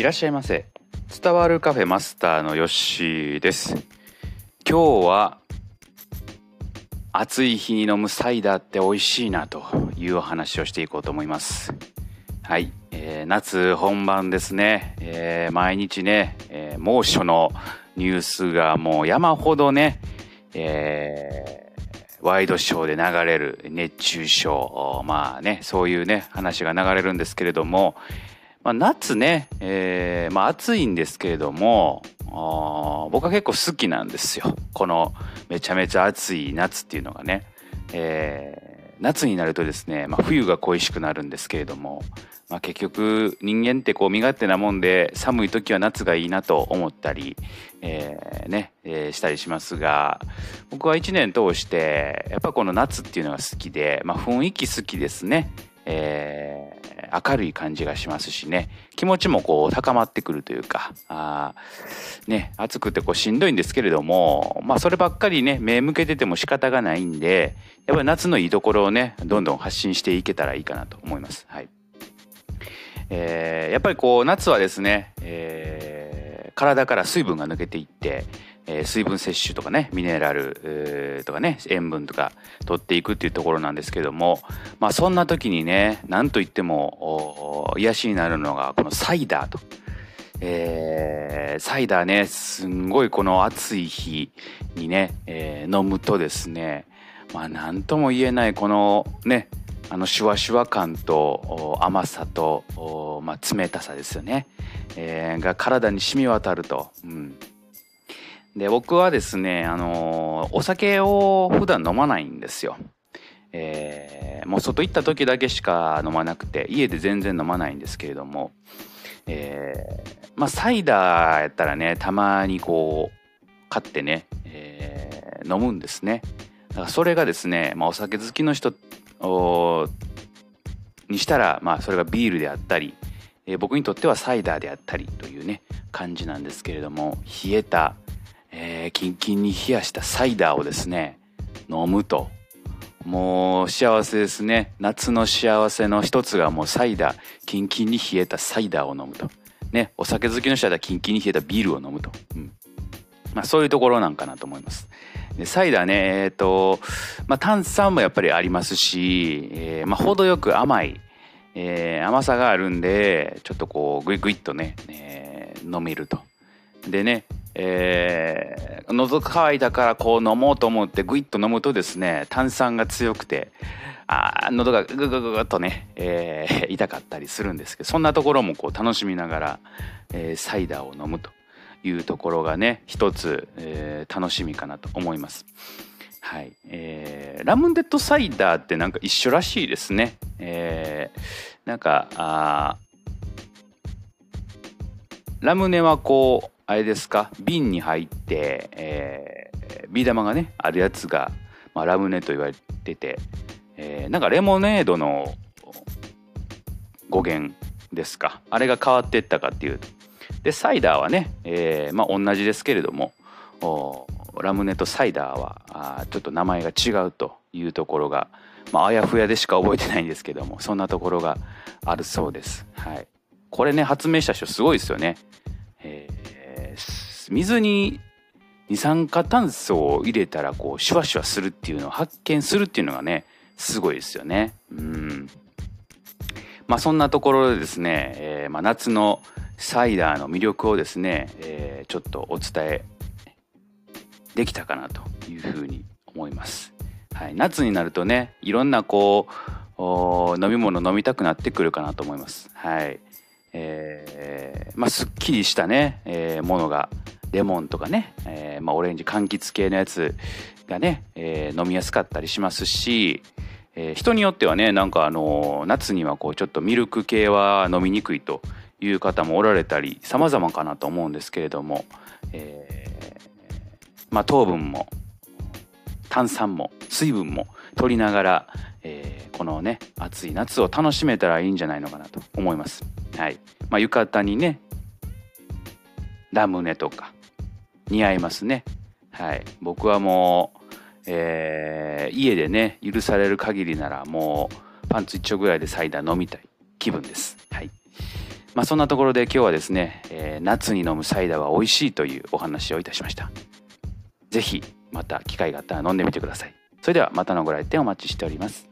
いらっしゃいませ。伝わるカフェマスターのヨッシーです。今日は暑い日に飲むサイダーって美味しいなというお話をしていこうと思います。はい、えー、夏本番ですね、えー、毎日ね、えー、猛暑のニュースがもう山ほどね、えー、ワイドショーで流れる熱中症。まあねそういうね話が流れるんですけれども、まあ、夏ね、えー、まあ暑いんですけれども僕は結構好きなんですよこのめちゃめちゃ暑い夏っていうのがね、えー、夏になるとですね、まあ、冬が恋しくなるんですけれども、まあ、結局人間ってこう身勝手なもんで寒い時は夏がいいなと思ったり、えー、ね、えー、したりしますが僕は一年通してやっぱこの夏っていうのが好きで、まあ、雰囲気好きですね。えー、明るい感じがしますしね気持ちもこう高まってくるというかあね暑くてこうしんどいんですけれどもまあそればっかりね目向けてても仕方がないんでやっぱり夏のいいところをねどんどん発信していけたらいいかなと思います。はいえー、やっぱりこう夏はですね、えー、体から水分が抜けていってえー、水分摂取とかねミネラル、えー、とかね塩分とか取っていくっていうところなんですけどもまあそんな時にね何といっても癒しになるのがこのサイダーと。えー、サイダーねすんごいこの暑い日にね、えー、飲むとですねまあ何とも言えないこのねあのシュワシュワ感と甘さと、まあ、冷たさですよね、えー、が体に染み渡ると、うん、で、僕はですね、あの、お酒を普段飲まないんですよ。えー、もう外行った時だけしか飲まなくて、家で全然飲まないんですけれども、えー、まあ、サイダーやったらね、たまにこう、買ってね、えー、飲むんですね。だからそれがですね、まあ、お酒好きの人にしたら、まあ、それがビールであったり、えー、僕にとってはサイダーであったりというね、感じなんですけれども、冷えたえー、キンキンに冷やしたサイダーをですね飲むと。もう幸せですね。夏の幸せの一つがもうサイダー。キンキンに冷えたサイダーを飲むと。ねお酒好きの人はキンキンに冷えたビールを飲むと、うん。まあ、そういうところなんかなと思います。でサイダーねえっ、ー、と、まあ、炭酸もやっぱりありますし、えー、まあ、程よく甘い、えー、甘さがあるんでちょっとこうグイグイっとね、え飲めると。でねえー、喉乾いたからこう飲もうと思ってグイッと飲むとですね炭酸が強くてあ喉がググググッとね、えー、痛かったりするんですけどそんなところもこう楽しみながら、えー、サイダーを飲むというところがね一つ、えー、楽しみかなと思います。はいえー、ラムネとサイダーってなんか一緒らしいですね。えー、なんかあラムネはこうあれですか？瓶に入って、えー、ビー玉がねあるやつが、まあ、ラムネと言われてて、えー、なんかレモネードの語源ですか？あれが変わっていったかっていうでサイダーはね、えー、まあ同じですけれどもラムネとサイダーはあちょっと名前が違うというところが、まあ、あやふやでしか覚えてないんですけどもそんなところがあるそうです。はい、これね発明した人すごいですよね。水に二酸化炭素を入れたらこうシュワシュワするっていうのを発見するっていうのがねすごいですよね。うんまあそんなところでですね、えー、まあ、夏のサイダーの魅力をですね、えー、ちょっとお伝えできたかなというふうに思います。はい、夏になるとねいろんなこう飲み物飲みたくなってくるかなと思います。はい。えー、まあすっきりしたね、えー、ものがレモンとかね、えー、まあ、オレンジ柑橘系のやつがね、えー、飲みやすかったりしますし、えー、人によってはねなんかあの夏にはこうちょっとミルク系は飲みにくいという方もおられたり様々かなと思うんですけれども、えまあ、糖分も炭酸も水分も取りながら、えこのね暑い夏を楽しめたらいいんじゃないのかなと思います。はいまあ、浴衣にねラムネとか似合いますね。はい。僕はもう、えー、家でね、許される限りならもうパンツ一丁ぐらいでサイダー飲みたい気分です。はい。まあ、そんなところで今日はですね、えー、夏に飲むサイダーは美味しいというお話をいたしました是非また機会があったら飲んでみてくださいそれではまたのご来店お待ちしております